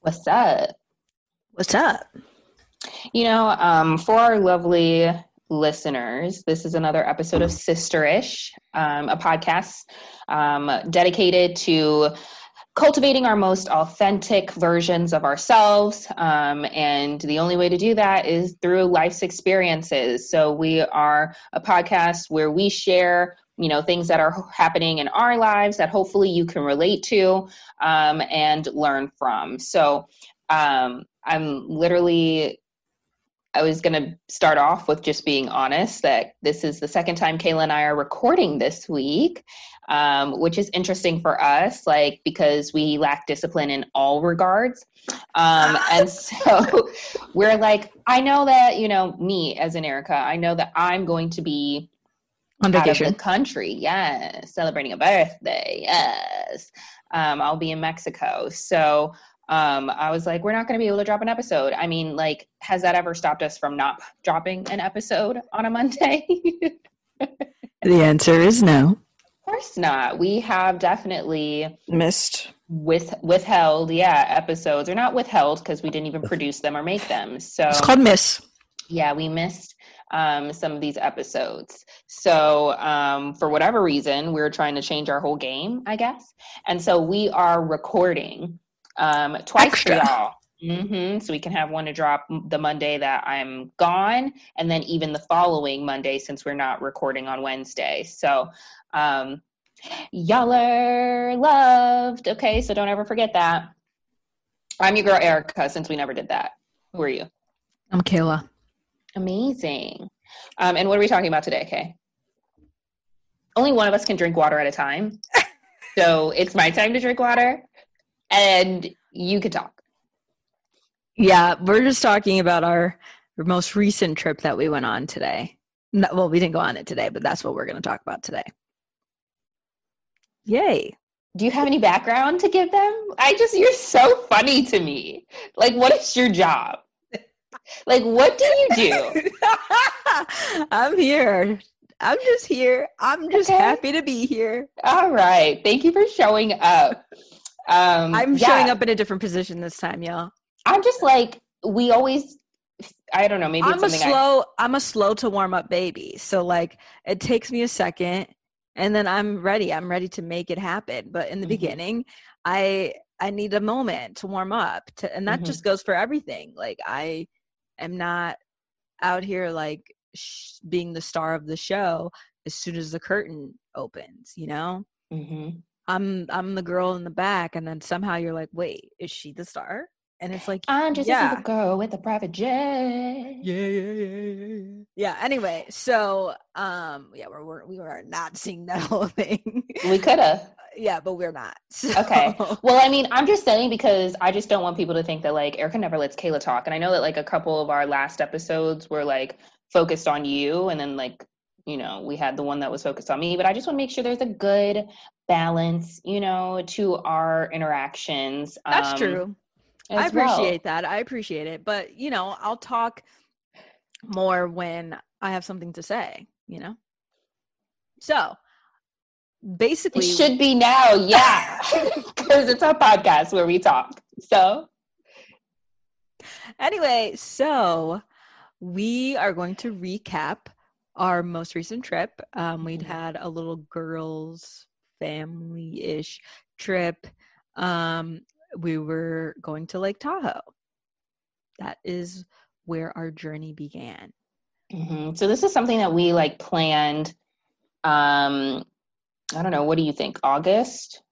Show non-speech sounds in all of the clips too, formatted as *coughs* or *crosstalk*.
What's up? What's up? You know, um, for our lovely listeners, this is another episode of Sisterish, um, a podcast um, dedicated to cultivating our most authentic versions of ourselves. Um, and the only way to do that is through life's experiences. So we are a podcast where we share you know things that are happening in our lives that hopefully you can relate to um, and learn from so um, i'm literally I was going to start off with just being honest that this is the second time Kayla and I are recording this week, um, which is interesting for us, like because we lack discipline in all regards. Um, *laughs* and so *laughs* we're like, I know that, you know, me as an Erica, I know that I'm going to be On vacation. out of the country. Yes. Celebrating a birthday. Yes. Um, I'll be in Mexico. So um, I was like, we're not going to be able to drop an episode. I mean, like, has that ever stopped us from not dropping an episode on a Monday? *laughs* The answer is no. Of course not. We have definitely Missed. with withheld, yeah, episodes or not withheld because we didn't even produce them or make them. So It's called Miss. yeah, we missed um, some of these episodes. So, um, for whatever reason, we are trying to change our whole game, I guess. And so we are recording um, twice Extra. for y'all. Hmm So we can have one to drop the Monday that I'm gone, and then even the following Monday since we're not recording on Wednesday. So, um, y'all are loved. Okay, so don't ever forget that. I'm your girl Erica. Since we never did that, who are you? I'm Kayla. Amazing. Um, and what are we talking about today, Kay? Only one of us can drink water at a time. *laughs* so it's my time to drink water, and you can talk. Yeah, we're just talking about our most recent trip that we went on today. No, well, we didn't go on it today, but that's what we're going to talk about today. Yay. Do you have any background to give them? I just, you're so funny to me. Like, what is your job? Like, what do you do? *laughs* I'm here. I'm just here. I'm just Okay. happy to be here. All right. Thank you for showing up. Um, I'm yeah. showing up in a different position this time, y'all. I'm just like, we always, I don't know, maybe it's I'm a something I slow I'm a slow to warm up baby. So like it takes me a second and then I'm ready. I'm ready to make it happen. But in the Mhm. beginning, I I need a moment to warm up to, and that Mhm. just goes for everything. Like I am not out here like sh- being the star of the show as soon as the curtain opens, you know? Mhm. I'm I'm the girl in the back and then somehow you're like, "Wait, is she the star?" And it's like, I'm just a Yeah. single girl with a private jet. yeah, yeah, yeah, yeah. Yeah. Anyway, so um, yeah, we're, we're we were not seeing that *laughs* whole thing. We could have. yeah, but we're not. *laughs* Okay. Well, I mean, I'm just saying because I just don't want people to think that like Erica never lets Kayla talk. And I know that like a couple of our last episodes were like focused on you, and then like you know we had the one that was focused on me. But I just want to make sure there's a good balance, you know, to our interactions. That's um, true. I well. appreciate that. I appreciate it. But you know, I'll talk more when I have something to say. You know. So basically, It should be now, yeah, *laughs* because it's our podcast where we talk. So anyway, so we are going to recap our most recent trip. Um, we'd Mhm. had a little girls' family ish trip. Um, we were going to Lake Tahoe. That is where our journey began. Mhm. So this is something that we like planned. Um, I don't know. What do you think? August?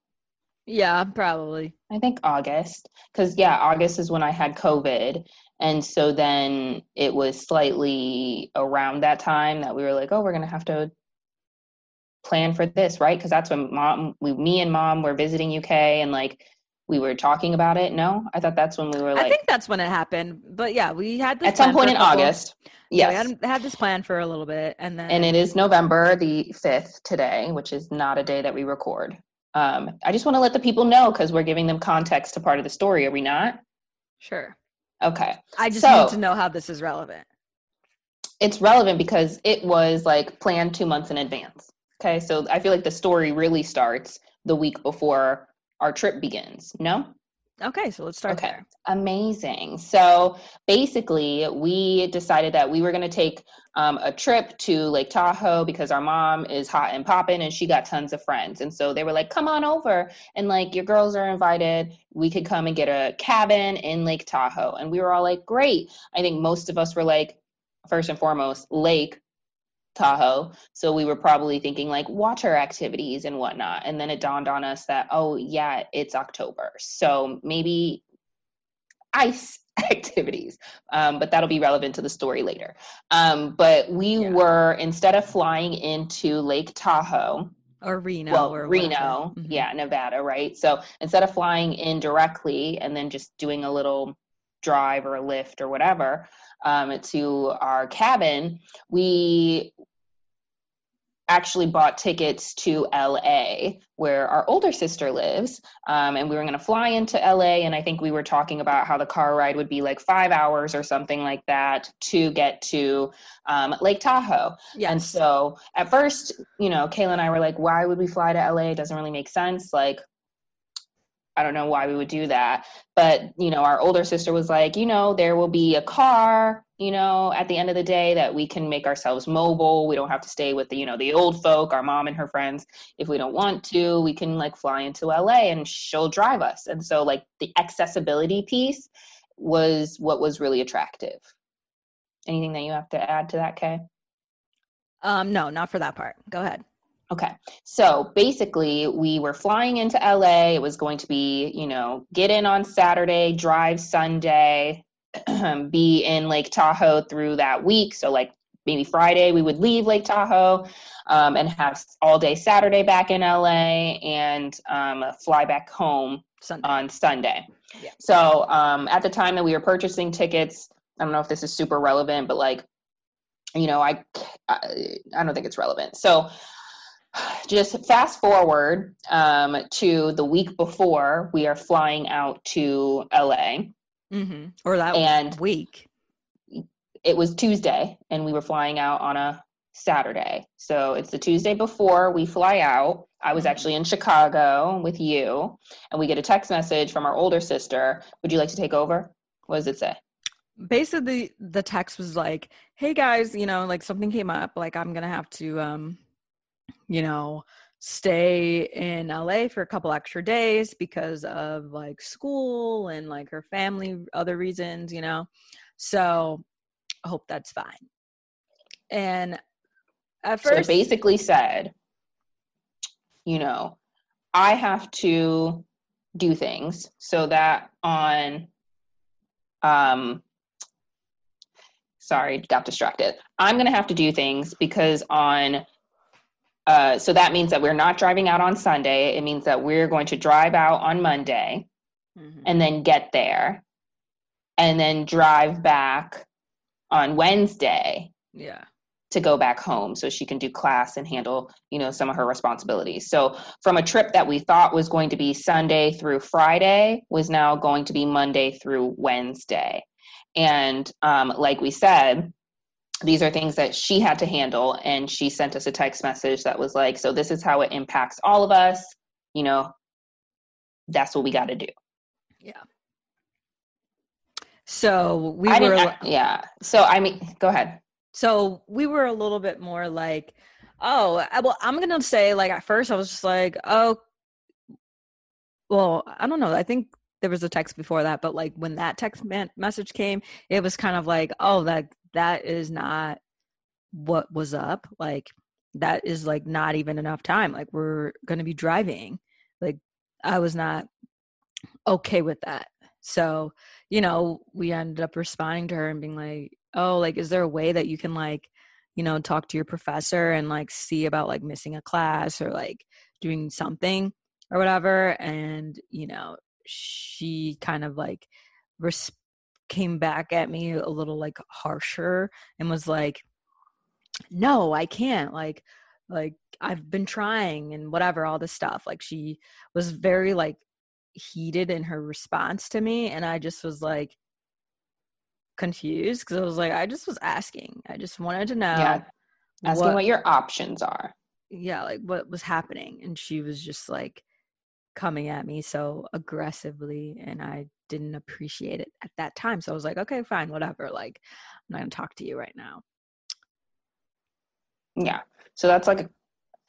Yeah, probably. I think August, because yeah, August is when I had COVID, and so then it was slightly around that time that we were like, oh, we're gonna have to plan for this, right? Because that's when mom, we, me and mom were visiting UK, and like we were talking about it. No, I thought that's when we were like. I think that's when it happened. But yeah, we had this at some point in couple- August. Yeah, Yes. we had, had this plan for a little bit, and then and it is November the 5th today, which is not a day that we record. Um, I just want to let the people know because we're giving them context to part of the story, are we not? sure. Okay. I just So- need to know how this is relevant. it's relevant because it was like planned two months in advance. Okay, so I feel like the story really starts the week before our trip begins. No? Okay, so let's start Okay, there. amazing. So basically, we decided that we were going to take um, a trip to Lake Tahoe because our mom is hot and popping and she got tons of friends. And so they were like, come on over. And like, your girls are invited. We could come and get a cabin in Lake Tahoe. And we were all like, great. I think most of us were like, first and foremost, Lake Tahoe. So we were probably thinking like water activities and whatnot. And then it dawned on us that, oh, yeah, it's October. So maybe ice *laughs* activities. Um, but that'll be relevant to the story later. Um, but we Yeah. were, instead of flying into Lake Tahoe, Or Reno. well, or Reno. Mhm. yeah, Nevada, right? So instead of flying in directly and then just doing a little drive or a lift or whatever um, to our cabin, we actually bought tickets to LA, where our older sister lives. Um, and we were going to fly into LA. And I think we were talking about how the car ride would be like five hours or something like that to get to um, Lake Tahoe. Yes. And so at first, you know, Kayla and I were like, why would we fly to LA? It doesn't really make sense. Like, I don't know why we would do that. But, you know, our older sister was like, you know, there will be a car, you know, at the end of the day that we can make ourselves mobile. We don't have to stay with the, you know, the old folk, our mom and her friends. If we don't want to, we can like fly into LA and she'll drive us. And so like the accessibility piece was what was really attractive. Anything that you have to add to that, Kay? um, no, not for that part. Go ahead. Okay. So basically, we were flying into LA. It was going to be, you know, get in on Saturday, drive Sunday, *clears throat* be in Lake Tahoe through that week. So, like maybe Friday, we would leave Lake Tahoe um, and have all day Saturday back in LA and um, fly back home Sunday. on Sunday. Yeah. So um, at the time that we were purchasing tickets, I don't know if this is super relevant, but like, you know, I I, I don't think it's relevant. So just fast forward um, to the week before we are flying out to LA. hmm Or that And- week. It was Tuesday, and we were flying out on a Saturday. So it's the Tuesday before we fly out. I was Mhm. actually in Chicago with you, and we get a text message from our older sister. Would you like to take over? What does it say? basically the text was like hey guys you know like something came up like i'm gonna have to um you know stay in la for a couple extra days because of like school and like her family other reasons you know so i hope that's fine and at So first basically said, you know, I have to do things so that on, um, sorry, got distracted. I'm going to have to do things because on, uh, so that means that we're not driving out on Sunday. It means that we're going to drive out on Monday Mhm. and then get there and then drive back on Wednesday yeah to go back home so she can do class and handle you know some of her responsibilities so from a trip that we thought was going to be sunday through friday was now going to be monday through wednesday and um, like we said these are things that she had to handle and she sent us a text message that was like so this is how it impacts all of us you know that's what we got to do. Yeah. So we I were didn't, yeah. So i mean go ahead. So we were a little bit more like, oh, well, I'm gonna say like at first I was just like, oh, well, I don't know. I think there was a text before that, but like when that text man- message came, it was kind of like, oh, that that is not what was up. Like that is like not even enough time. Like we're gonna be driving. Like I was not okay with that. So you know, we ended up responding to her and being like, oh, like, is there a way that you can like, you know, talk to your professor and like see about like missing a class or like doing something or whatever? And, you know, she kind of like res- came back at me a little like harsher and was like, no, I can't. Like, like I've been trying and whatever, all this stuff. Like she was very like heated in her response to me. And I just was like, confused because I was like, I just was asking. I just wanted to know. Yeah. Asking what, what your options are. Yeah, like what was happening. And she was just like coming at me so aggressively and I didn't appreciate it at that time. So I was like, okay, fine, whatever. Like, I'm not gonna talk to you right now. Yeah. So that's like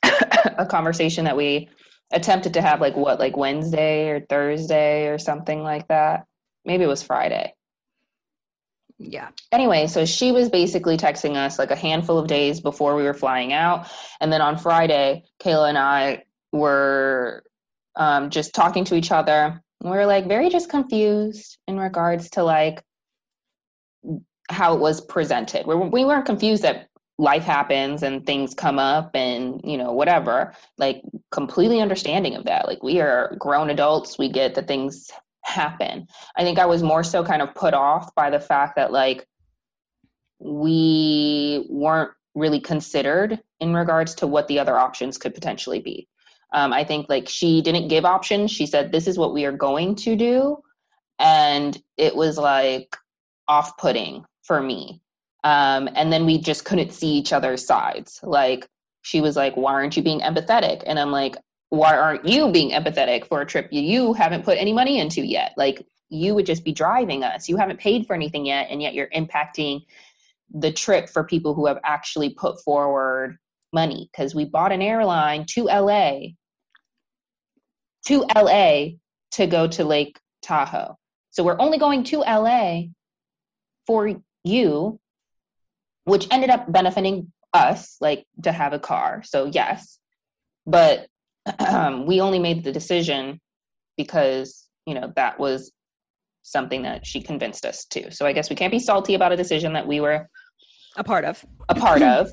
a, *coughs* a conversation that we attempted to have like what, like Wednesday or Thursday or something like that. Maybe it was Friday. Yeah. Anyway, so she was basically texting us like a handful of days before we were flying out. And then on Friday, Kayla and I were um, just talking to each other. We were like very just confused in regards to like how it was presented. We, we weren't confused that life happens and things come up and you know whatever. Like completely understanding of that. Like we are grown adults. We get that things happen. I think i was more so kind of put off by the fact that like we weren't really considered in regards to what the other options could potentially be um, i think like she didn't give options she said this is what we are going to do and it was like off-putting for me um, and then we just couldn't see each other's sides. Like she was like, "Why aren't you being empathetic?" And I'm like, "Why aren't you being empathetic for a trip you haven't put any money into yet? Like you would just be driving us. You haven't paid for anything yet, and yet you're impacting the trip for people who have actually put forward money because we bought an airline to LA to LA to go to Lake Tahoe. So we're only going to LA for you which ended up benefiting us, like to have a car. So, yes. But um, we only made the decision because, you know, that was something that she convinced us to. So, I guess we can't be salty about a decision that we were a part of. A part of.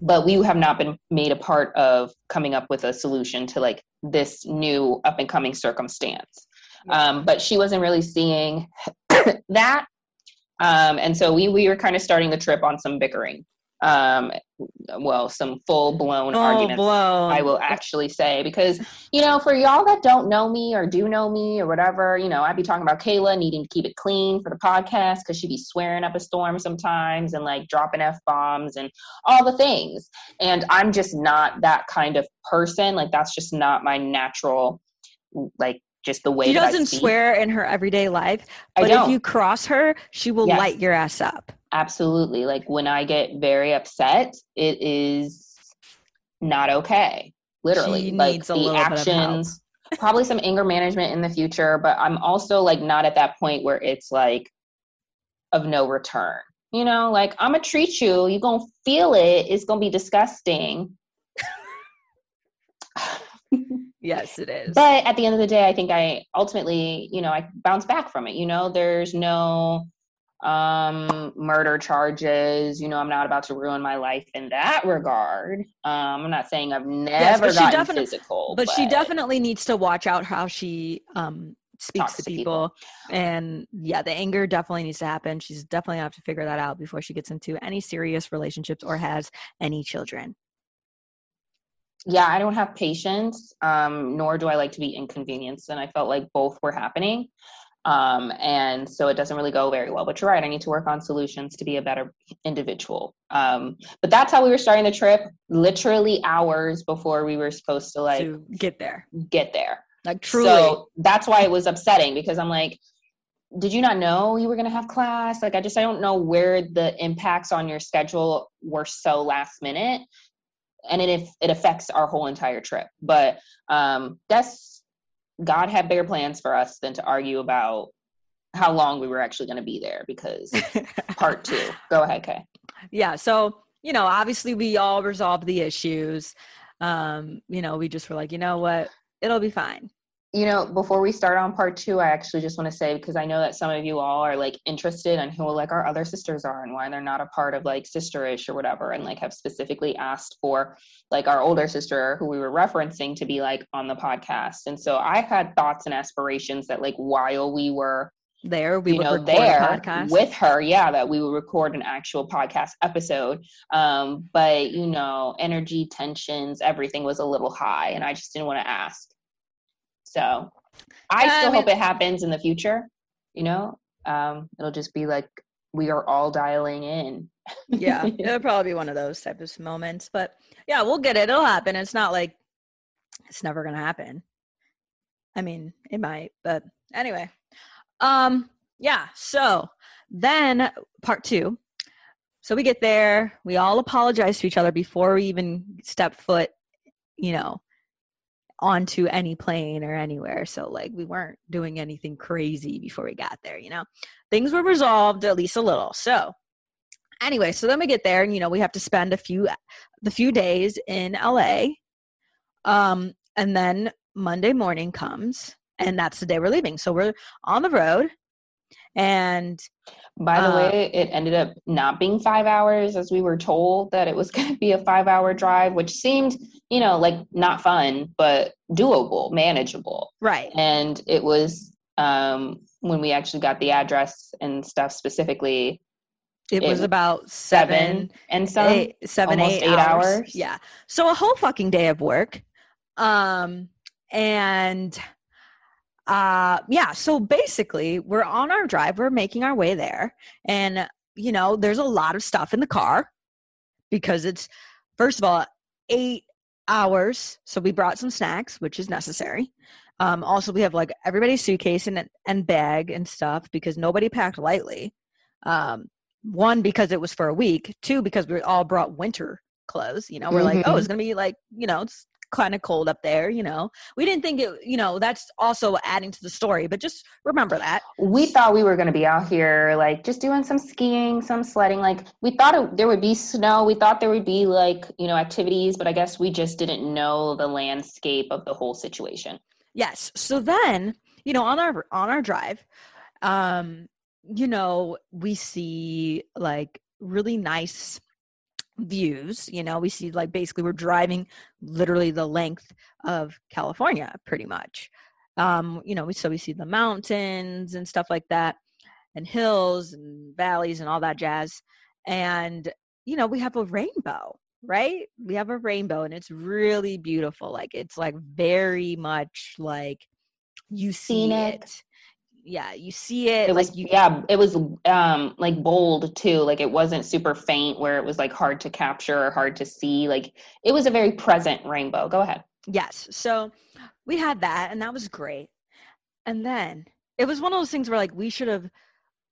But we have not been made a part of coming up with a solution to like this new up and coming circumstance. Um, but she wasn't really seeing *coughs* that um, and so we, we were kind of starting the trip on some bickering. Um, well, some full blown oh, arguments, blown. I will actually say, because, you know, for y'all that don't know me or do know me or whatever, you know, I'd be talking about Kayla needing to keep it clean for the podcast because she'd be swearing up a storm sometimes and like dropping F bombs and all the things. And I'm just not that kind of person. Like, that's just not my natural, like, just the way she doesn't swear in her everyday life but if you cross her she will yes. light your ass up absolutely. Like when i get very upset it is not okay. Literally. She like the actions probably some anger management in the future but i'm also like not at that point where it's like of no return. You know like i'm gonna treat you. You're gonna feel it. It's gonna be disgusting. *laughs* Yes it is. But at the end of the day i think i ultimately you know i bounce back from it. You know there's no um murder charges you know i'm not about to ruin my life in that regard um i'm not saying i've never yes, gotten physical but, but, she definitely needs to watch out how she um speaks to, to people. people. and yeah the anger definitely needs to happen she's definitely have to figure that out before she gets into any serious relationships or has any children yeah, I don't have patience, um, nor do I like to be inconvenienced. And I felt like both were happening. Um, and so it doesn't really go very well. But you're right, I need to work on solutions to be a better individual. Um, but that's how we were starting the trip, literally hours before we were supposed to like to get there. Get there. Like truly. So that's why it was upsetting because I'm like, did you not know you were going to have class? Like, I just, I don't know where the impacts on your schedule were so last minute and it it affects our whole entire trip. But um, that's God had bigger plans for us than to argue about how long we were actually going to be there because *laughs* part two. Go ahead, Kay. Yeah. So you know, obviously, we all resolved the issues. Um, you know, we just were like, you know what, it'll be fine you know, before we start on part two, I actually just want to say because I know that some of you all are like interested in who like our other sisters are and why they're not a part of like sisterish or whatever, and like have specifically asked for like our older sister who we were referencing to be like on the podcast. And so I had thoughts and aspirations that like while we were there we you know there with her yeah that we would record an actual podcast episode um but you know energy tensions everything was a little high and i just didn't want to ask so I still mean, hope it happens in the future. You know, um, it'll just be like we are all dialing in. yeah, *laughs* it'll probably be one of those type of moments. But yeah, we'll get it. It'll happen. It's not like it's never gonna happen. I mean, it might, but anyway. Um, yeah, so then part two. So we get there, we all apologize to each other before we even step foot, you know, onto any plane or anywhere. So like we weren't doing anything crazy before we got there, you know. Things were resolved at least a little. So anyway, so then we get there and you know, we have to spend a few the few days in LA. Um and then Monday morning comes and that's the day we're leaving. So we're on the road and by the uh, way, it ended up not being five hours as we were told that it was *laughs* going to be a five hour drive, which seemed, you know, like not fun, but doable, manageable. Right. And it was um, when we actually got the address and stuff specifically. It, it was about seven, seven and some eight, seven, eight, eight hours. hours. Yeah. So a whole fucking day of work. Um, and uh yeah so basically we're on our drive we're making our way there and you know there's a lot of stuff in the car because it's first of all eight hours so we brought some snacks which is necessary. Um also we have like everybody's suitcase and and bag and stuff because nobody packed lightly. Um one because it was for a week. Two because we all brought winter clothes you know we're mm-hmm. like oh it's gonna be like you know it's kind of cold up there, you know. We didn't think it, you know, that's also adding to the story, but just remember that. We thought we were going to be out here like just doing some skiing, some sledding. Like we thought it, there would be snow. We thought there would be like, you know, activities, but I guess we just didn't know the landscape of the whole situation. Yes. So then, you know, on our on our drive, um, you know, we see like really nice views you know we see like basically we're driving literally the length of california pretty much. Um you know so we see the mountains and stuff like that and hills and valleys and all that jazz. And you know we have a rainbow right? We have a rainbow and it's really beautiful. Like it's like very much like you see it yeah you see it, it like was, you yeah it was um like bold too like it wasn't super faint where it was like hard to capture or hard to see like it was a very present rainbow. Go ahead. Yes so we had that and that was great and then it was one of those things where like we should have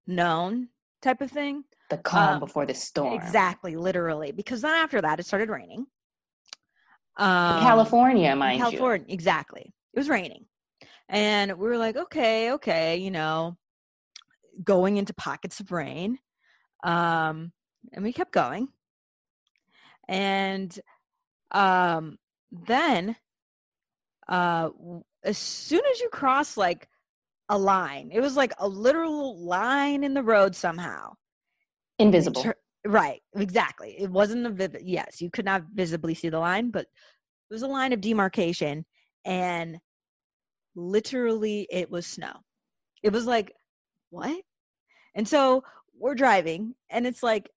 known type of thing the calm um, before the storm. exactly literally because then after that it started raining. Um, california mind california you. exactly it was raining and we were like, okay, okay, you know, going into pockets of rain. Um, and we kept going. And um, then uh, as soon as you cross like a line, it was like a literal line in the road somehow. Invisible. Right, exactly. It wasn't a vivid, yes, you could not visibly see the line, but it was a line of demarcation. And literally it was snow. It was like, what? And so we're driving and it's like,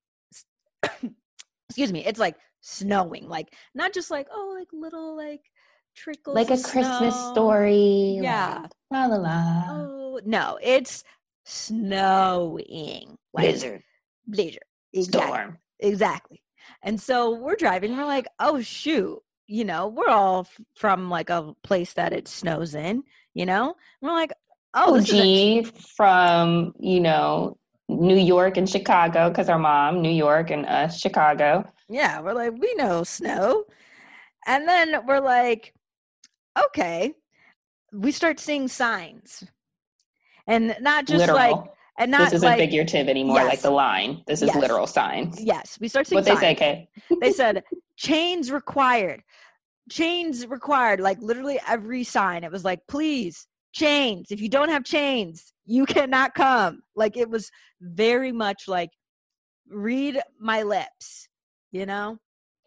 *coughs* excuse me, it's like snowing. Like, not just like, oh, like little like trickles. Like a Christmas story. Yeah. la la la. Oh, no, it's snowing. Like, blizzard. Blizzard. Exactly. Storm. Exactly. And so we're driving, we're like, oh shoot, you know, we're all from like a place that it snows in, you know? And we're like, oh, OG from, you know, New York and Chicago, because our mom, New York and us, Chicago. Yeah, we're like, we know snow. And then we're like, okay. We start seeing signs. And not just literal. like and not this isn't like, figurative anymore, yes. like the line. This is yes. literal signs. Yes, we start seeing what signs. they say. Kay. they said chains required chains required like literally every sign it was like please chains if you don't have chains you cannot come. Like it was very much like read my lips you know?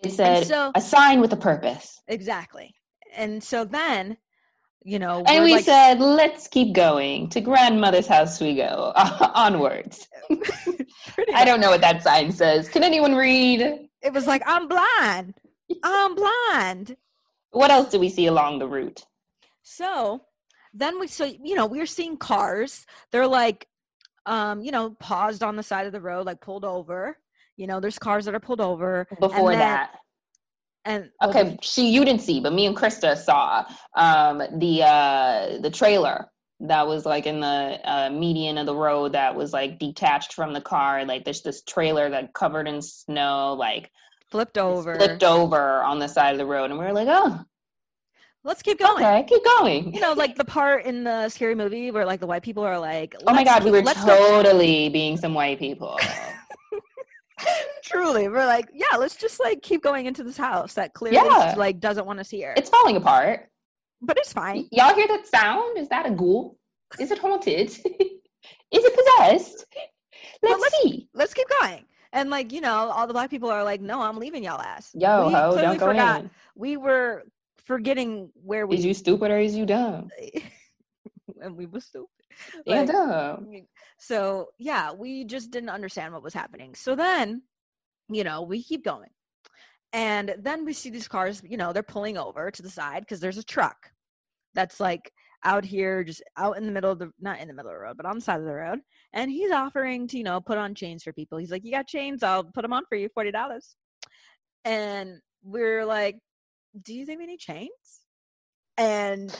It said so, a sign with a purpose. Exactly. And so then you know and we like, said let's keep going to grandmother's house we go *laughs* onwards. *laughs* I don't know what that sign says. Can anyone read it was like i'm blind i'm blind what else do we see along the route? So then we so you know we're seeing cars. They're like um, you know, paused on the side of the road, like pulled over. You know, there's cars that are pulled over. Before then- that, And well, okay, she you didn't see, but me and Krista saw um, the uh, the trailer that was like in the uh, median of the road that was like detached from the car. Like there's this trailer that covered in snow, like flipped over. flipped over on the side of the road, and we were like, oh, Let's keep going. okay, keep going. You know, like the part in the scary movie where like the white people are like, Oh my "Let's god, we were let's go." totally being some white people. *laughs* Truly, we're like, yeah, let's just like keep going into this house that clearly Yeah. like doesn't want us here, it's falling apart. But it's fine. Y'all hear that sound? Is that a ghoul? Is it haunted? *laughs* Is it possessed? Let's, let's- see. Let's keep going. And like you know, all the black people are like, no, I'm leaving y'all ass. Yo, we ho, don't go forgot. in. We were forgetting where we Is you stupid or is you dumb? *laughs* and we were stupid. Yeah, Like, dumb. So yeah, we just didn't understand what was happening. So then, you know, we keep going. And then we see these cars, you know, they're pulling over to the side because there's a truck that's like out here, just out in the middle of the, not in the middle of the road, but on the side of the road. And he's offering to, you know, put on chains for people. He's like, You got chains? I'll put them on for you, $40. And we're like, Do you think we need chains? And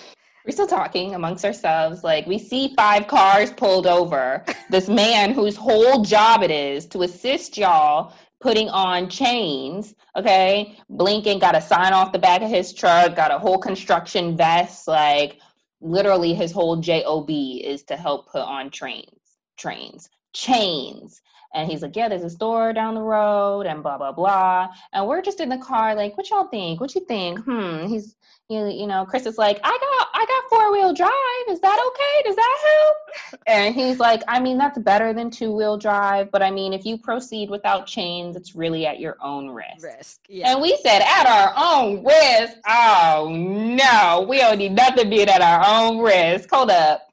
We're still talking amongst ourselves. Like we see five cars pulled over. This man whose whole job it is to assist y'all putting on chains. Okay, blinking, got a sign off the back of his truck, got a whole construction vest. Like literally, his whole job is to help put on trains, trains, chains. And he's like, yeah, there's a store down the road, and blah blah blah. And we're just in the car, like, what y'all think? What you think? Hmm. He's you, you know, Chris is like, I got I got four wheel drive. Is that okay? Does that help? And he's like, I mean, that's better than two wheel drive, but I mean, if you proceed without chains, it's really at your own risk. risk. Yeah. And we said, at our own risk. Oh no, we don't need nothing being at our own risk. Hold up.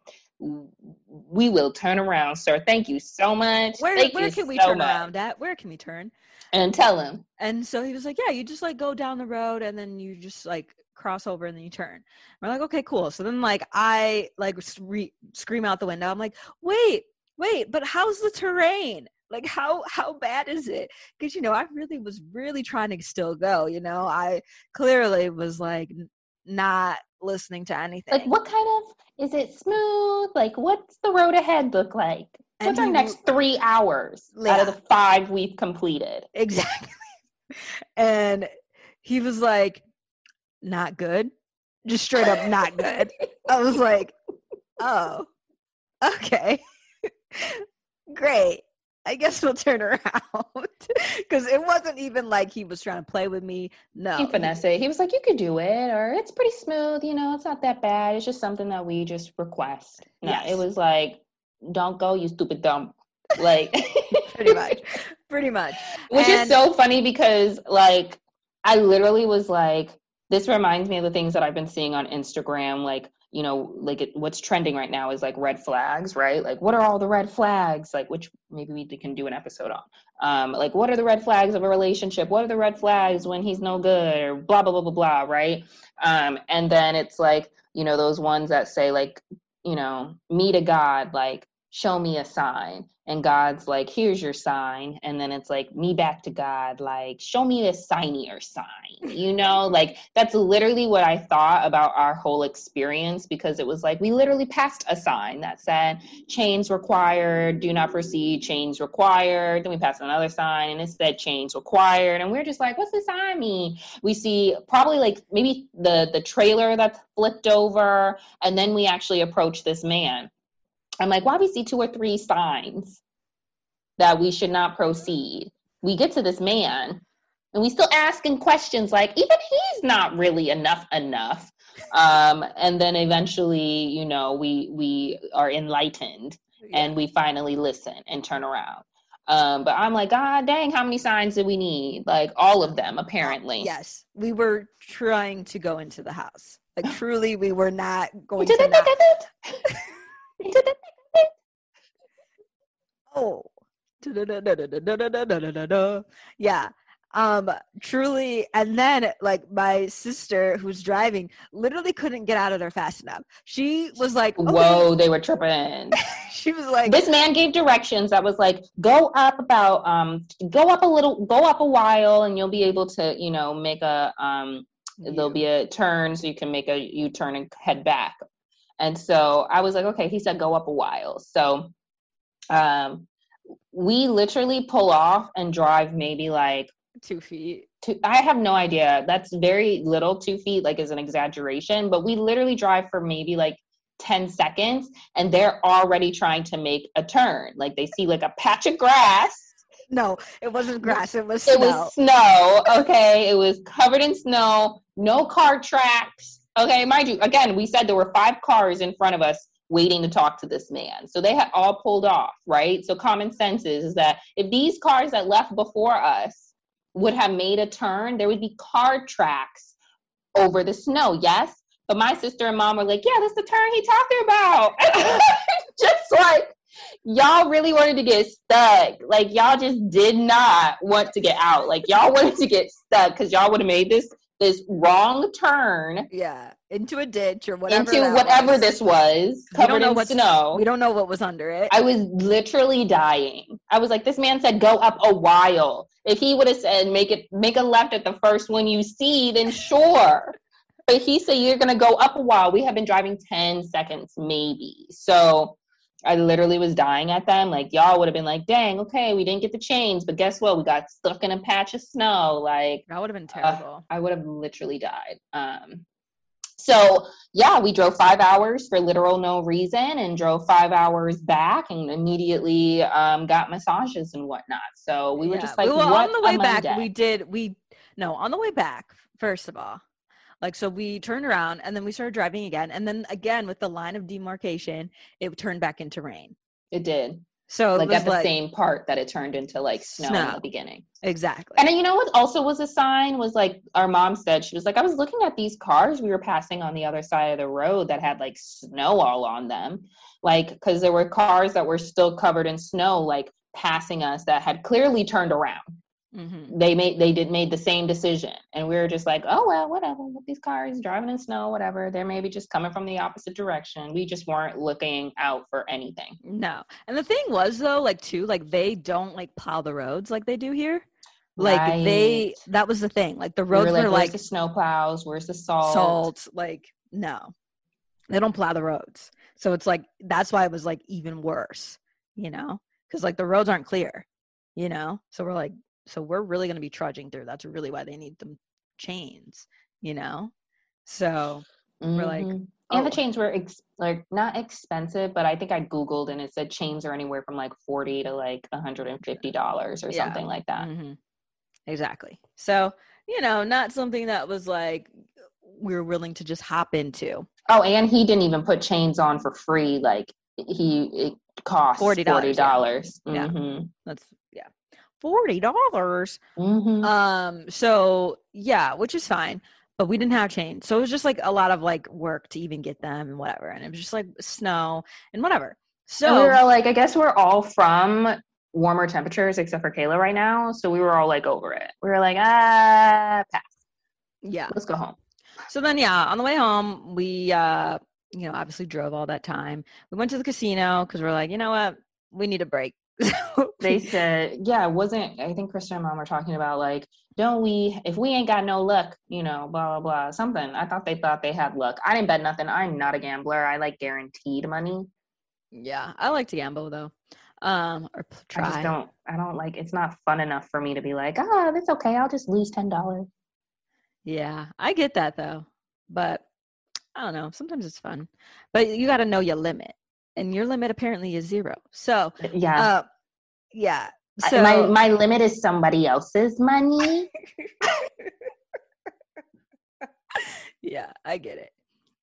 We will turn around, sir. Thank you so much. where Thank where can we so turn much. around at? Where can we turn? And tell him. And so he was like, Yeah, you just like go down the road and then you just like cross over and then you turn. We're like, Okay, cool. So then like I like scre- scream out the window. I'm like, Wait, wait, but how's the terrain? Like how how bad is it? Because you know I really was really trying to still go. You know I clearly was like not listening to anything. Like, what kind of is it smooth? Like, what's the road ahead look like? And What's our next three hours out of the five we've completed? Exactly. *laughs* And he was like, not good. Just straight up not good. *laughs* I was like, oh, okay. *laughs* Great. I guess we'll turn around. *laughs* Because it wasn't even like he was trying to play with me. No. He finessed it. He was like, "You could do it, or it's pretty smooth. You know, it's not that bad. It's just something that we just request." No, Yes. it was like, "Don't go, you stupid dumb." Like, Pretty much. Pretty much. which And- is so funny because, like, I literally was like, "This reminds me of the things that I've been seeing on Instagram." Like, you know, like it, what's trending right now is like red flags, right? Like, what are all the red flags? Like, which maybe we can do an episode on. Um, like, what are the red flags of a relationship? What are the red flags when he's no good, or blah blah blah blah blah, right? Um, and then it's like, you know, those ones that say like, you know, me to God, like, show me a sign, and God's like, here's your sign, and then it's like me back to God, like, show me a signier sign, you know, like that's literally what I thought about our whole experience because it was like we literally passed a sign that said chains required, do not proceed, chains required. Then we passed another sign and it said chains required. And we're just like, what's this sign mean? We see probably like maybe the the trailer that's flipped over, and then we actually approach this man. I'm like, why we see two or three signs that we should not proceed? We get to this man and we still asking questions like even he's not really enough enough um and then eventually you know we we are enlightened and we finally listen and turn around um but i'm like god dang how many signs do we need like all of them apparently Yes. We were trying to go into the house. Like *gasps* truly we were not going to not *laughs* into the thick of it. Oh. Yeah. Um, truly, and then like my sister who's driving literally couldn't get out of there fast enough. She was like, okay. Whoa, they were tripping. *laughs* she was like, This man gave directions that was like, go up about um go up a little go up a while and you'll be able to, you know, make a um there'll be a turn so you can make a U turn and head back and so i was like okay he said go up a while so um we literally pull off and drive maybe like two feet two, I have no idea. That's very little. Two feet, like, is an exaggeration, but we literally drive for maybe like 10 seconds and they're already trying to make a turn. Like, they see like a patch of grass. no it wasn't grass it was It snow was snow. Okay. It was covered in snow, no car tracks. Okay. Mind you, again, we said there were five cars in front of us waiting to talk to this man. So they had all pulled off, right? So common sense is, is that if these cars that left before us would have made a turn, there would be car tracks over the snow, yes? But my sister and mom were like, yeah, that's the turn he talking about. *laughs* just like, y'all really wanted to get stuck. Like, y'all just did not want to get out. Like, y'all wanted to get stuck because y'all would have made this this wrong turn yeah into a ditch or whatever into whatever was. this was We don't covered know in snow. we don't know what was under it I was literally dying. I was like, this man said go up a while. If he would have said make it make a left at the first one you see, then sure. but he said you're gonna go up a while. We have been driving 10 seconds maybe. So I literally was dying at them. Like y'all would have been like, dang, okay, we didn't get the chains, but guess what? We got stuck in a patch of snow. Like that would have been terrible I would have literally died. Um, so yeah, we drove five hours for literal no reason and drove five hours back and immediately um, got massages and whatnot. So we were Yeah, just like, well, what on the way back Monday. we did we no on the way back first of all like so we turned around and then we started driving again and then again with the line of demarcation it turned back into rain. It did. So like at the like same part that it turned into like snow, in the beginning. exactly. And then you know what also was a sign was like our mom said she was like I was looking at these cars we were passing on the other side of the road that had like snow all on them like because there were cars that were still covered in snow like passing us that had clearly turned around hmm they made they did made the same decision. And we were just like oh well whatever with these cars driving in snow whatever they're maybe just coming from the opposite direction. We just weren't looking out for anything. No. And the thing was though like too like they don't like plow the roads like they do here. Like they that was the thing. Like the We roads were like, were where's like the snow plows? Where's the salt? Salt like no. They don't plow the roads. So it's like that's why it was like even worse you know? Because like the roads aren't clear you know? So we're like so we're really going to be trudging through that's really why they need them chains you know so we're like, Mhm. and the oh. chains were ex- like not expensive but i think i googled and it said chains are anywhere from like 40 to like 150 dollars or Yeah. something like that mhm. exactly so you know not something that was like we are willing to just hop into oh and he didn't even put chains on for free like he it cost $40, $40 yeah. dollars Yeah. that's yeah forty dollars hmm Um, so yeah, which is fine, but we didn't have chains. So it was just like a lot of like work to even get them and whatever. And it was just like snow and whatever. So So we were like, I guess we're all from warmer temperatures except for Kayla right now. So we were all like over it. We were like, ah, pass. yeah. Let's go home. So then yeah, on the way home, we uh, you know, obviously drove all that time. We went to the casino because we're like, you know what? We need a break. *laughs* They said, yeah, it wasn't, I think Krista and mom were talking about like, don't we, if we ain't got no luck, you know, blah, blah, blah, something. I thought they thought they had luck. I didn't bet nothing. I'm not a gambler. I like guaranteed money. yeah, I like to gamble though. Um, or p- I just try. don't, I don't like, it's not fun enough for me to be like, ah, that's okay. I'll just lose $10. Yeah, I get that though. But I don't know. Sometimes it's fun. But you got to know your limit. And your limit apparently is zero. So, Yeah. uh, yeah. So, my, my limit is somebody else's money. *laughs* yeah, I get it.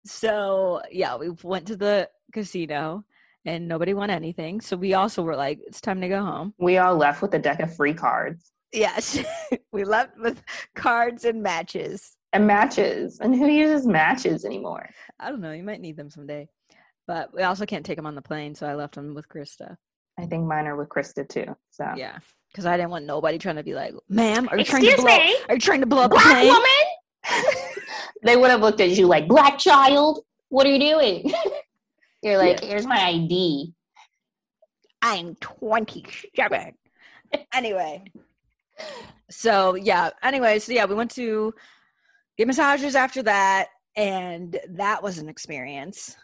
So, yeah, we went to the casino and nobody won anything. So, we also were like, it's time to go home. We all left with a deck of free cards Yes. *laughs* we left with cards and matches. and matches. And who uses matches anymore? I don't know. You might need them someday. But we also can't take them on the plane. So, I left them with Krista. I think mine are with Krista too. So Yeah. Because I didn't want nobody trying to be like, ma'am, are you trying to blow me? are you trying to blow up the black plane? woman. *laughs* they would have looked at you like black child. What are you doing? *laughs* You're like, here's my ID. I'm 27. anyway. So yeah. Anyway, so yeah, we went to get massages after that, and that was an experience.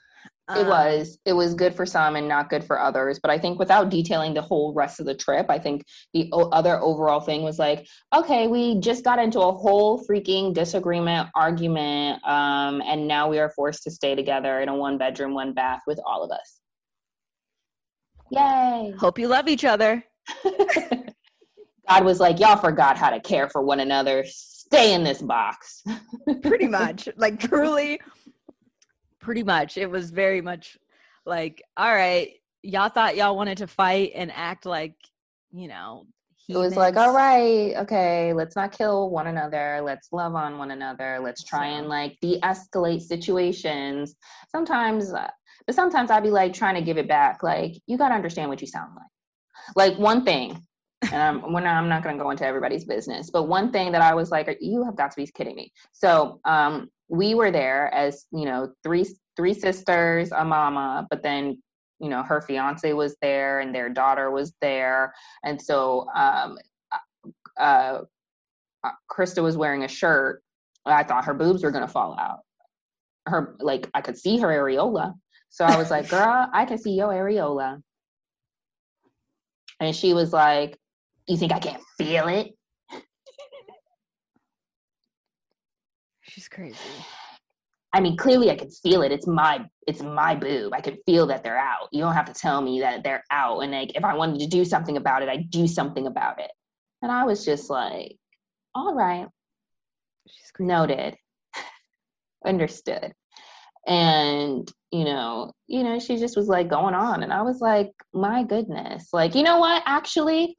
It Um, was. It was good for some and not good for others. But I think without detailing the whole rest of the trip, I think the o- other overall thing was like, okay, we just got into a whole freaking disagreement, argument, um, and now we are forced to stay together in a one bedroom, one bath with all of us. Yay! Hope you love each other. *laughs* God was like, y'all forgot how to care for one another. Stay in this box. Pretty *laughs* much. like truly pretty much. It was very much like, all right, y'all thought y'all wanted to fight and act like, you know, It was like, all right, okay, let's not kill one another. Let's love on one another. Let's try and like de escalate situations. Sometimes, uh, but sometimes I'd be like trying to give it back. Like, you got to understand what you sound like. Like, one thing, and I'm, when I'm not going to go into everybody's business, but one thing that I was like, you have got to be kidding me. So, um, we were there as, you know, three, three sisters, a mama, but then, you know, her fiance was there and their daughter was there. And so, um, uh, uh, Krista was wearing a shirt. I thought her boobs were gonna fall out. Her like I could see her areola, so I was like, *laughs* "Girl, I can see your areola." And she was like, "You think I can't feel it?" She's crazy. *sighs* I mean, clearly I can feel it. It's my it's my boob. I can feel that they're out. You don't have to tell me that they're out. And like if I wanted to do something about it, I do something about it. And I was just like, "All right." She's crazy. noted *laughs* understood and you know you know she just was like going on and i was like my goodness like you know what actually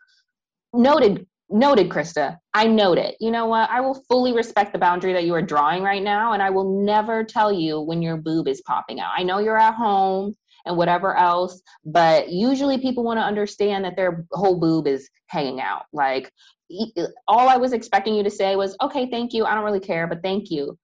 noted noted krista i note it you know what i will fully respect the boundary that you are drawing right now and i will never tell you when your boob is popping out i know you're at home and whatever else but usually people want to understand that their whole boob is hanging out like all I was expecting you to say was, okay, thank you. I don't really care, but thank you.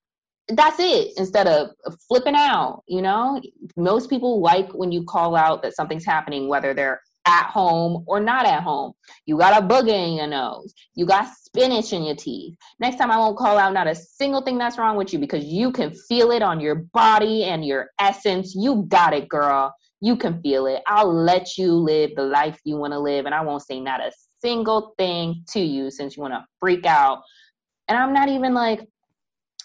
That's it. Instead of flipping out, you know, most people like when you call out that something's happening, whether they're at home or not at home. You got a booger in your nose. You got spinach in your teeth. Next time I won't call out not a single thing that's wrong with you because you can feel it on your body and your essence. You got it, girl. You can feel it. I'll let you live the life you want to live, and I won't say not a single thing to you since you want to freak out. And I'm not even like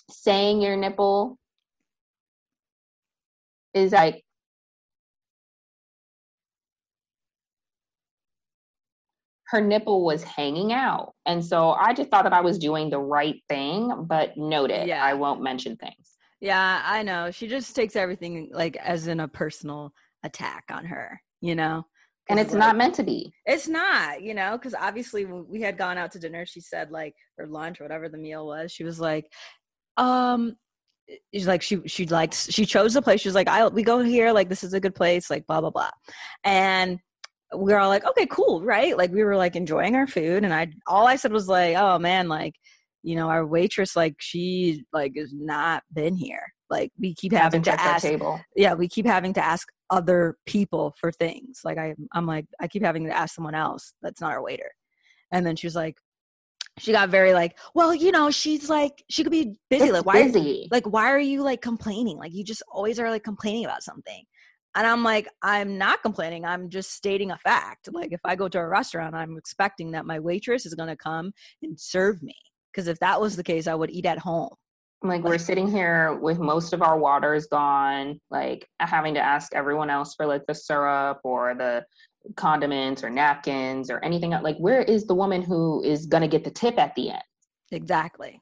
saying your nipple is like her nipple was hanging out. And so I just thought that I was doing the right thing, but noted, Yeah. I won't mention things. Yeah, I know. She just takes everything like as in a personal attack on her, you know? And it's like, not meant to be. It's not, you know, because obviously when we had gone out to dinner, she said like or lunch or whatever the meal was. She was like, um, she's like she she likes she chose the place. She was like, I we go here like this is a good place, like blah blah blah, and we were all like, okay, cool, right? Like we were like enjoying our food, and I all I said was like, oh man, like you know our waitress like she like has not been here. Like we keep having to ask table. yeah we keep having to ask other people for things like I, i'm like i keep having to ask someone else that's not our waiter and then she was like she got very like well you know she's like she could be busy It's like why busy. like why are you like complaining like you just always are like complaining about something and i'm like i'm not complaining i'm just stating a fact like if i go to a restaurant i'm expecting that my waitress is going to come and serve me because if that was the case i would eat at home. Like we're sitting here with most of our waters gone like having to ask everyone else for like the syrup or the condiments or napkins or anything like where is the woman who is going to get the tip at the end? Exactly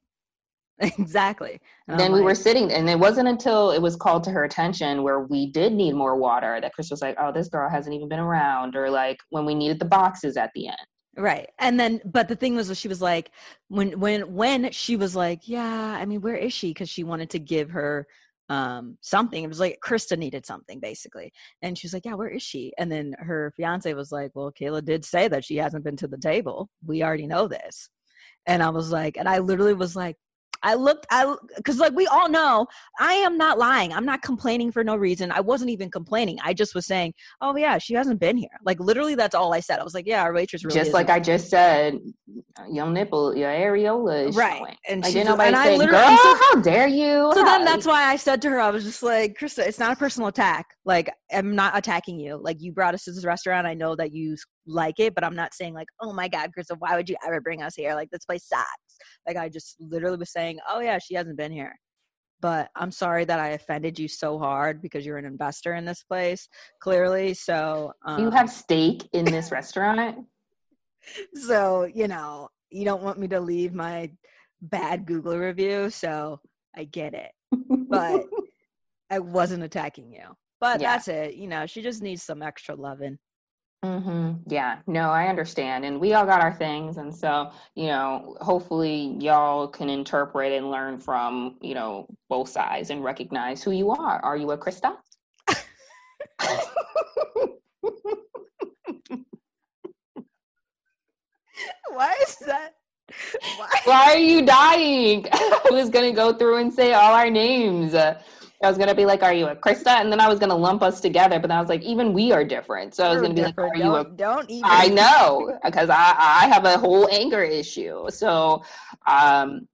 exactly And then I'm we were sitting and it wasn't until it was called to her attention where we did need more water that chris was like oh this girl hasn't even been around or like when we needed the boxes at the end right and then but the thing was she was like when when when she was like yeah i mean where is she because she wanted to give her um something. It was like Krista needed something basically. And she was like, Yeah, where is she? And then her fiance was like, Well, Kayla did say that she hasn't been to the table. We already know this. And I was like, and I literally was like, I looked, I because like we all know, I am not lying. I'm not complaining for no reason. I wasn't even complaining. I just was saying, oh yeah, she hasn't been here. Like literally, that's all I said. I was like, yeah, our waitress really just like I just said, your nipple, your areola is right. showing. And Like, she didn't nobody say, literally- girl, how dare you? So then that's why I said to her, I was just like, Krista, it's not a personal attack. Like, I'm not attacking you. Like, you brought us to this restaurant. I know that you like it, but I'm not saying, like, oh my God, Krista, why would you ever bring us here? Like, this place sucks. Like, I just literally was saying, oh yeah, she hasn't been here. But I'm sorry that I offended you so hard because you're an investor in this place, clearly. So, um, you have stake in this restaurant. *laughs* so, you know, you don't want me to leave my bad Google review. So I get it. But *laughs* I wasn't attacking you. But Yeah. that's it. You know, she just needs some extra loving. Hmm Yeah, no, I understand. And we all got our things. And so, you know, hopefully y'all can interpret and learn from, you know, both sides and recognize who you are. Are you a Krista? *laughs* Why is that? Why? Why are you dying? *laughs* I was going to go through and say all our names. I was going to be like, are you a Krista? And then I was going to lump us together. But then I was like, even we are different. So I was We're going to be like, different. are you a don't, don't even. I *laughs* know because I, I have a whole anger issue. So, um,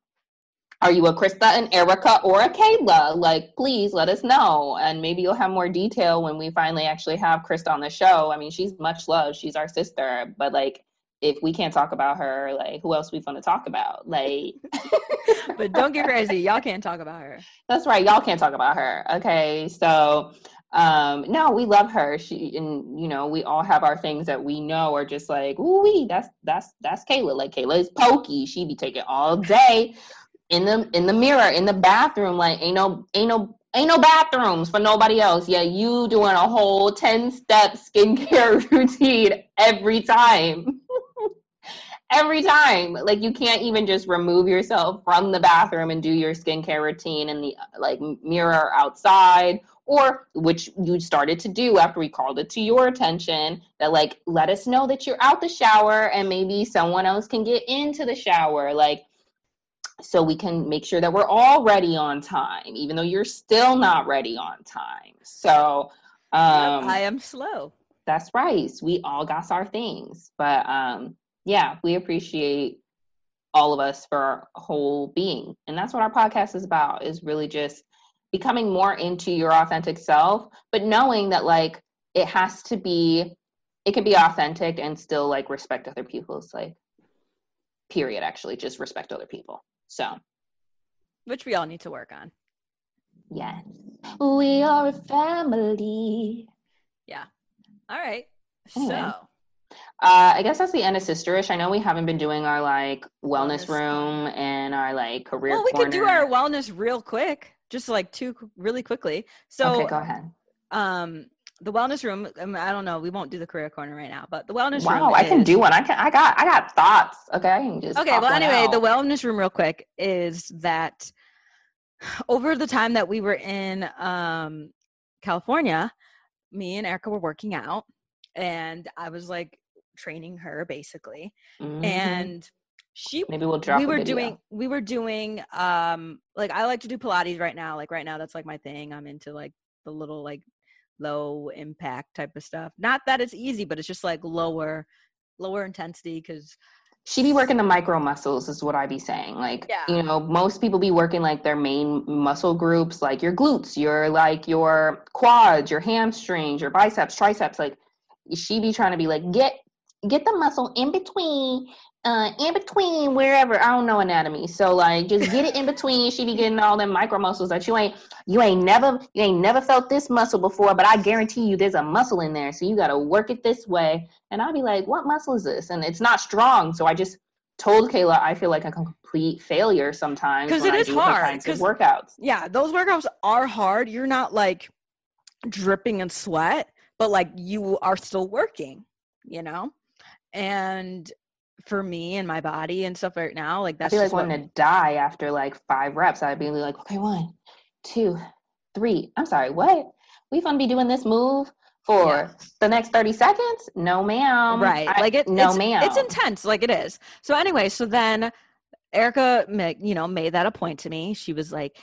are you a Krista and Erica or a Kayla? Like, please let us know. And maybe you'll have more detail when we finally actually have Krista on the show. I mean, she's much loved. She's our sister. But like, if we can't talk about her, like, who else we want to talk about? Like, *laughs* But don't get crazy. Y'all can't talk about her. that's right. Y'all can't talk about her. Okay. So, um, no, we love her. She and you know, we all have our things that we know are just like, ooh, wee, that's that's that's Kayla. Like Kayla is pokey. She be taking all day in the in the mirror, in the bathroom, like ain't no ain't no ain't no bathrooms for nobody else. Yeah, you doing a whole 10 step skincare *laughs* routine every time. Every time like you can't even just remove yourself from the bathroom and do your skincare routine in the like mirror outside or which you started to do after we called it to your attention that like let us know that you're out the shower and maybe someone else can get into the shower like so we can make sure that we're all ready on time even though you're still not ready on time so um I am slow. that's right. We all got our things. But um yeah, we appreciate all of us for our whole being. And that's what our podcast is about is really just becoming more into your authentic self, but knowing that like it has to be it can be authentic and still like respect other people's like period actually just respect other people. So, Which we all need to work on. yes. We are a family. Yeah. All right. Anyway. So Uh, I guess that's the end of Sisterish. I know we haven't been doing our like wellness Wellness. room and our like career. well, we could do our wellness real quick, just like two really quickly. So okay, go ahead. um the wellness room um, i don't know we won't do the career corner right now but the wellness room Wow, I can do one. I can. I got. I got thoughts. Okay, I can just. okay well anyway the wellness room real quick is that over the time that we were in um california me and erica were working out and i was like training her basically Mhm. and she maybe we'll drop. we were doing we were doing um like i like to do pilates right now like right now that's like my thing i'm into like the little like low impact type of stuff not that it's easy but it's just like lower lower intensity because She be working the micro muscles, is what I be saying. Like, Yeah. you know, most people be working like their main muscle groups, like your glutes, your like your quads, your hamstrings, your biceps, triceps. Like, she be trying to be like, get get the muscle in between, uh, in between wherever. I don't know anatomy, so like, just get it in between. She be getting all them micro muscles that you ain't you ain't never you ain't never felt this muscle before, but I guarantee you, there's a muscle in there. So you got to work it this way. And I'll be like, what muscle is this? And it's not strong. So I just told Kayla I feel like a complete failure sometimes 'Cause when it I is hard, kinds of 'cause- workouts. yeah those workouts are hard you're not like dripping in sweat but like you are still working you know and for me and my body and stuff right now like that's I feel like wanting to die after like five reps. I'd be like, okay, one, two, three. I'm sorry, what? We gonna be doing this move for yeah. the next 30 seconds? No, ma'am. Right. I, like it no it's, ma'am. It's intense, like it is. So anyway, so then Erica, you know, made that a point to me. She was like,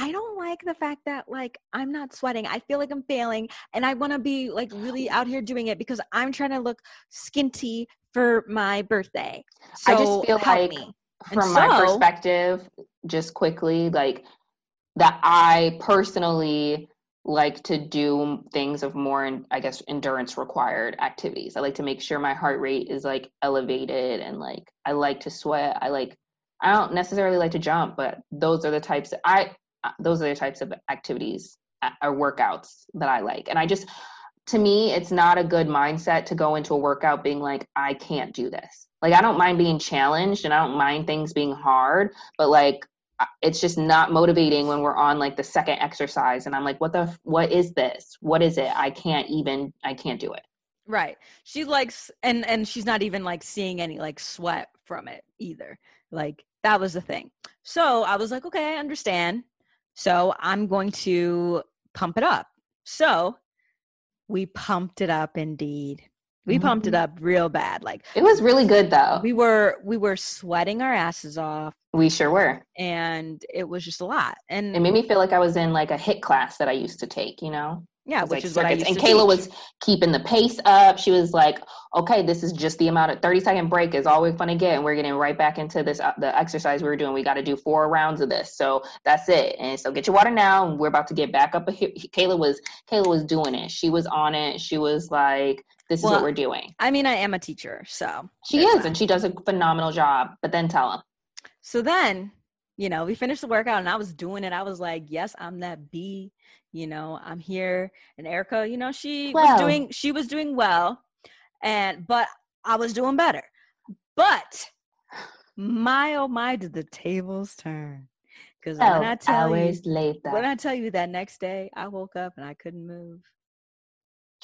I don't like the fact that like I'm not sweating. I feel like I'm failing and I want to be like really out here doing it because I'm trying to look skinty for my birthday. So I just feel like me. from so, my perspective, just quickly, like that I personally like to do things of more i guess endurance required activities i like to make sure my heart rate is like elevated and like i like to sweat i like i don't necessarily like to jump but those are the types that i those are the types of activities uh, or workouts that I like. And I just, to me, it's not a good mindset to go into a workout being like, I can't do this. Like, I don't mind being challenged and I don't mind things being hard, but like, uh, it's just not motivating when we're on like the second exercise and I'm like, what the, what is this? What is it? I can't even, I can't do it. Right. She likes, and, and she's not even like seeing any like sweat from it either. Like, that was the thing. So I was like, okay, I understand so I'm going to pump it up. So we pumped it up indeed. We mm-hmm. pumped it mm-hmm. up real bad. Like it was really good though. We were we were sweating our asses off. We sure were. And it was just a lot. And it made me feel like I was in like a HIIT class that I used to take, you know? Yeah, which like is circuits. what I used and to Kayla teach. was keeping the pace up. She was like, "Okay, this is just the amount of thirty second break is all we're gonna get, and we're getting right back into this uh, the exercise we were doing. We got to do four rounds of this, so that's it. And so get your water now. And we're about to get back up. Kayla was Kayla was doing it. She was on it. She was like, "This well, is what we're doing." I mean, I am a teacher, so she is, that. and she does a phenomenal job. But then tell them. So then, you know, we finished the workout, and I was doing it. I was like, "Yes, I'm that B." you know i'm here and erica you know she well. was doing she was doing well and but i was doing better but my oh my did the tables turn because when oh, i tell you later. when i tell you that next day i woke up and i couldn't move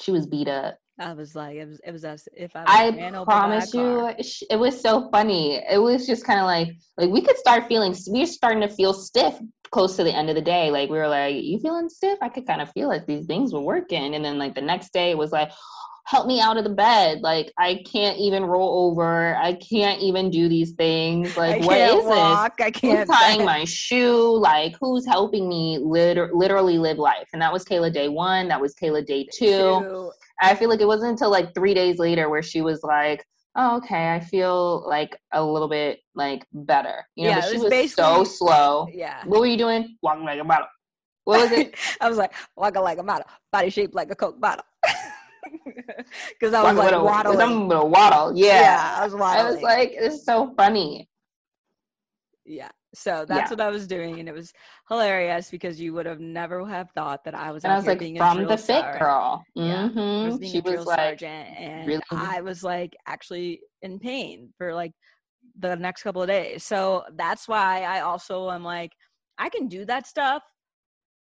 she was beat up I was like, it was, it was as if I. Oh I promise you, it was so funny. It was just kind of like, like we could start feeling, we were starting to feel stiff close to the end of the day. Like we were like, you feeling stiff? I could kind of feel like these things were working. And then like the next day, it was like, help me out of the bed. Like I can't even roll over. I can't even do these things. Like what is walk. this? I can't who's *laughs* tying my shoe. Like who's helping me liter- literally live life? And that was Kayla day one. That was Kayla day two. two. I feel like it wasn't until like three days later where she was like, oh, okay, I feel like a little bit like better. You know, yeah, but she was, was so slow. Yeah. What were you doing? Walking like a bottle. What was it? *laughs* I was like, walking like a bottle, body shaped like a Coke bottle. *laughs* Because I was like a, waddling. I'm gonna waddle. Yeah. yeah, I was waddling. I was like, it's so funny. Yeah. So that's yeah. what I was doing, and it was hilarious because you would have never have thought that I was. And I was like, from the fit girl. Mm-hmm. Yeah, was she was like, sergeant, and really? I was like actually in pain for like the next couple of days. So that's why I also am like, I can do that stuff,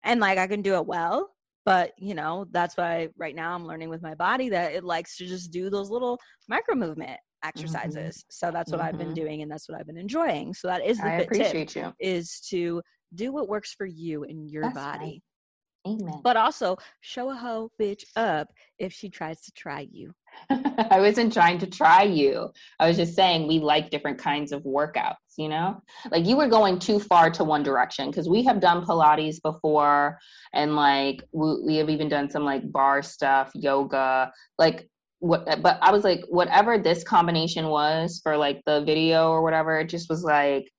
and like I can do it well. But you know, that's why right now I'm learning with my body that it likes to just do those little micro movement. Exercises. Mm-hmm. So that's what mm-hmm. I've been mm-hmm. doing and that's what I've been enjoying. So that is the I appreciate tip, you. is to do what works for you and your that's body. Right. Amen. But also show a hoe bitch up if she tries to try you. *laughs* I wasn't trying to try you. I was just saying we like different kinds of workouts, you know? Like you were going too far to one direction because we have done Pilates before and like we, we have even done some like barre stuff, yoga. Like what but i was like whatever this combination was for like the video or whatever it just was like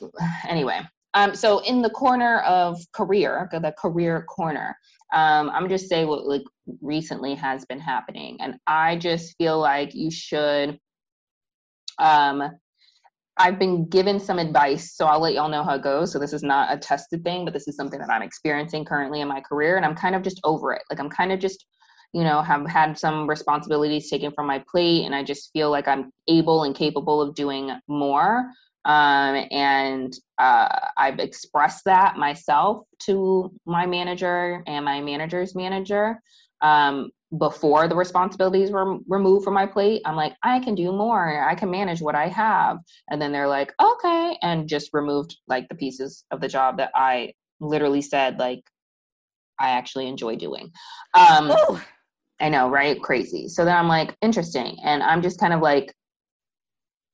*sighs* anyway um so in the corner of career the career corner um i'm just say what like recently has been happening and i just feel like you should um I've been given some advice, so I'll let y'all know how it goes. So this is not a tested thing, but this is something that I'm experiencing currently in my career, and I'm kind of just over it. Like I'm kind of just you know have had some responsibilities taken from my plate and i just feel like i'm able and capable of doing more um, and uh, i've expressed that myself to my manager and my manager's manager um, before the responsibilities were removed from my plate. I'm like i can do more. I can manage what i have. And then they're like okay and just removed like the pieces of the job that i literally said like I actually enjoy doing. Um, Oh, I know, right? Crazy. So then I'm like, interesting. And I'm just kind of like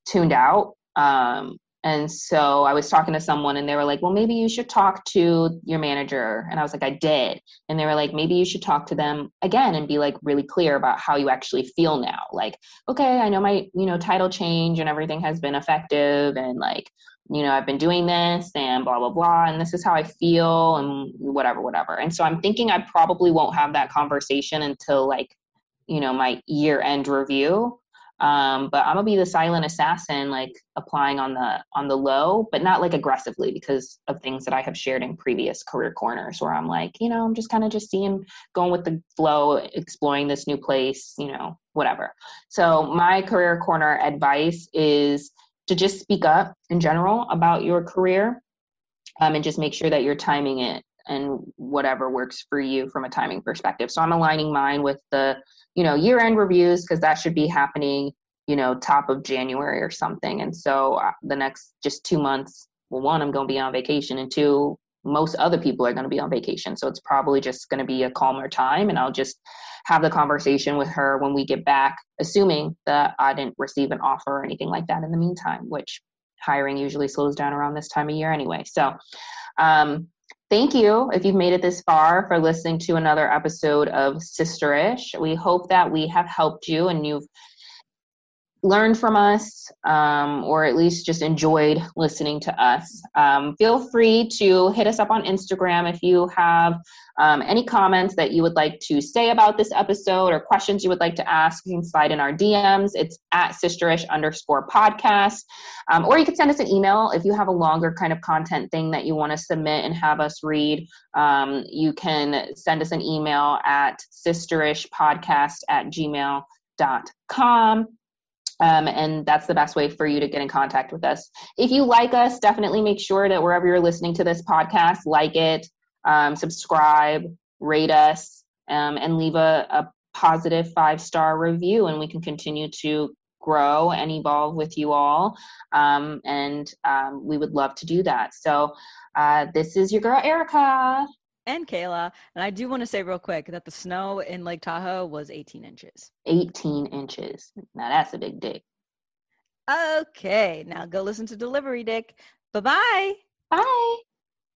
tuned out. Um, and so I was talking to someone and they were like, well, maybe you should talk to your manager. And I was like, I did. And they were like, maybe you should talk to them again and be like really clear about how you actually feel now. Like, okay, I know my, you know, title change and everything has been effective and like, you know, I've been doing this and blah, blah, blah. And this is how I feel and whatever, whatever. And so I'm thinking I probably won't have that conversation until like, you know, my year end review um, but i'm gonna be the silent assassin like applying on the on the low but not like aggressively because of things that i have shared in previous career corners where i'm like you know i'm just kind of just seeing going with the flow exploring this new place you know whatever. So my career corner advice is to just speak up in general about your career um, and just make sure that you're timing it and whatever works for you from a timing perspective. So i'm aligning mine with the you know year end reviews because that should be happening you know top of january or something. And so uh, the next just two months well one i'm going to be on vacation and two most other people are going to be on vacation. So it's probably just going to be a calmer time and i'll just have the conversation with her when we get back assuming that i didn't receive an offer or anything like that in the meantime which hiring usually slows down around this time of year anyway. So um, Thank you if you've made it this far for listening to another episode of Sisterish. We hope that we have helped you and you've learned from us um, or at least just enjoyed listening to us. Um, feel free to hit us up on Instagram if you have um, any comments that you would like to say about this episode or questions you would like to ask. You can slide in our DMs. It's at sisterish underscore podcast. Um, or you can send us an email if you have a longer kind of content thing that you want to submit and have us read. Um, you can send us an email at sisterishpodcast at gmail.com. Um, and that's the best way for you to get in contact with us. If you like us, definitely make sure that wherever you're listening to this podcast, like it, um, subscribe, rate us, um, and leave a, a positive five star review, and we can continue to grow and evolve with you all. Um, and um, we would love to do that. So, uh, this is your girl, Erica. And Kayla. And I do want to say real quick that the snow in Lake Tahoe was 18 inches. 18 inches. Now, that's a big dick. Okay, now go listen to Delivery Dick. Bye bye. Bye.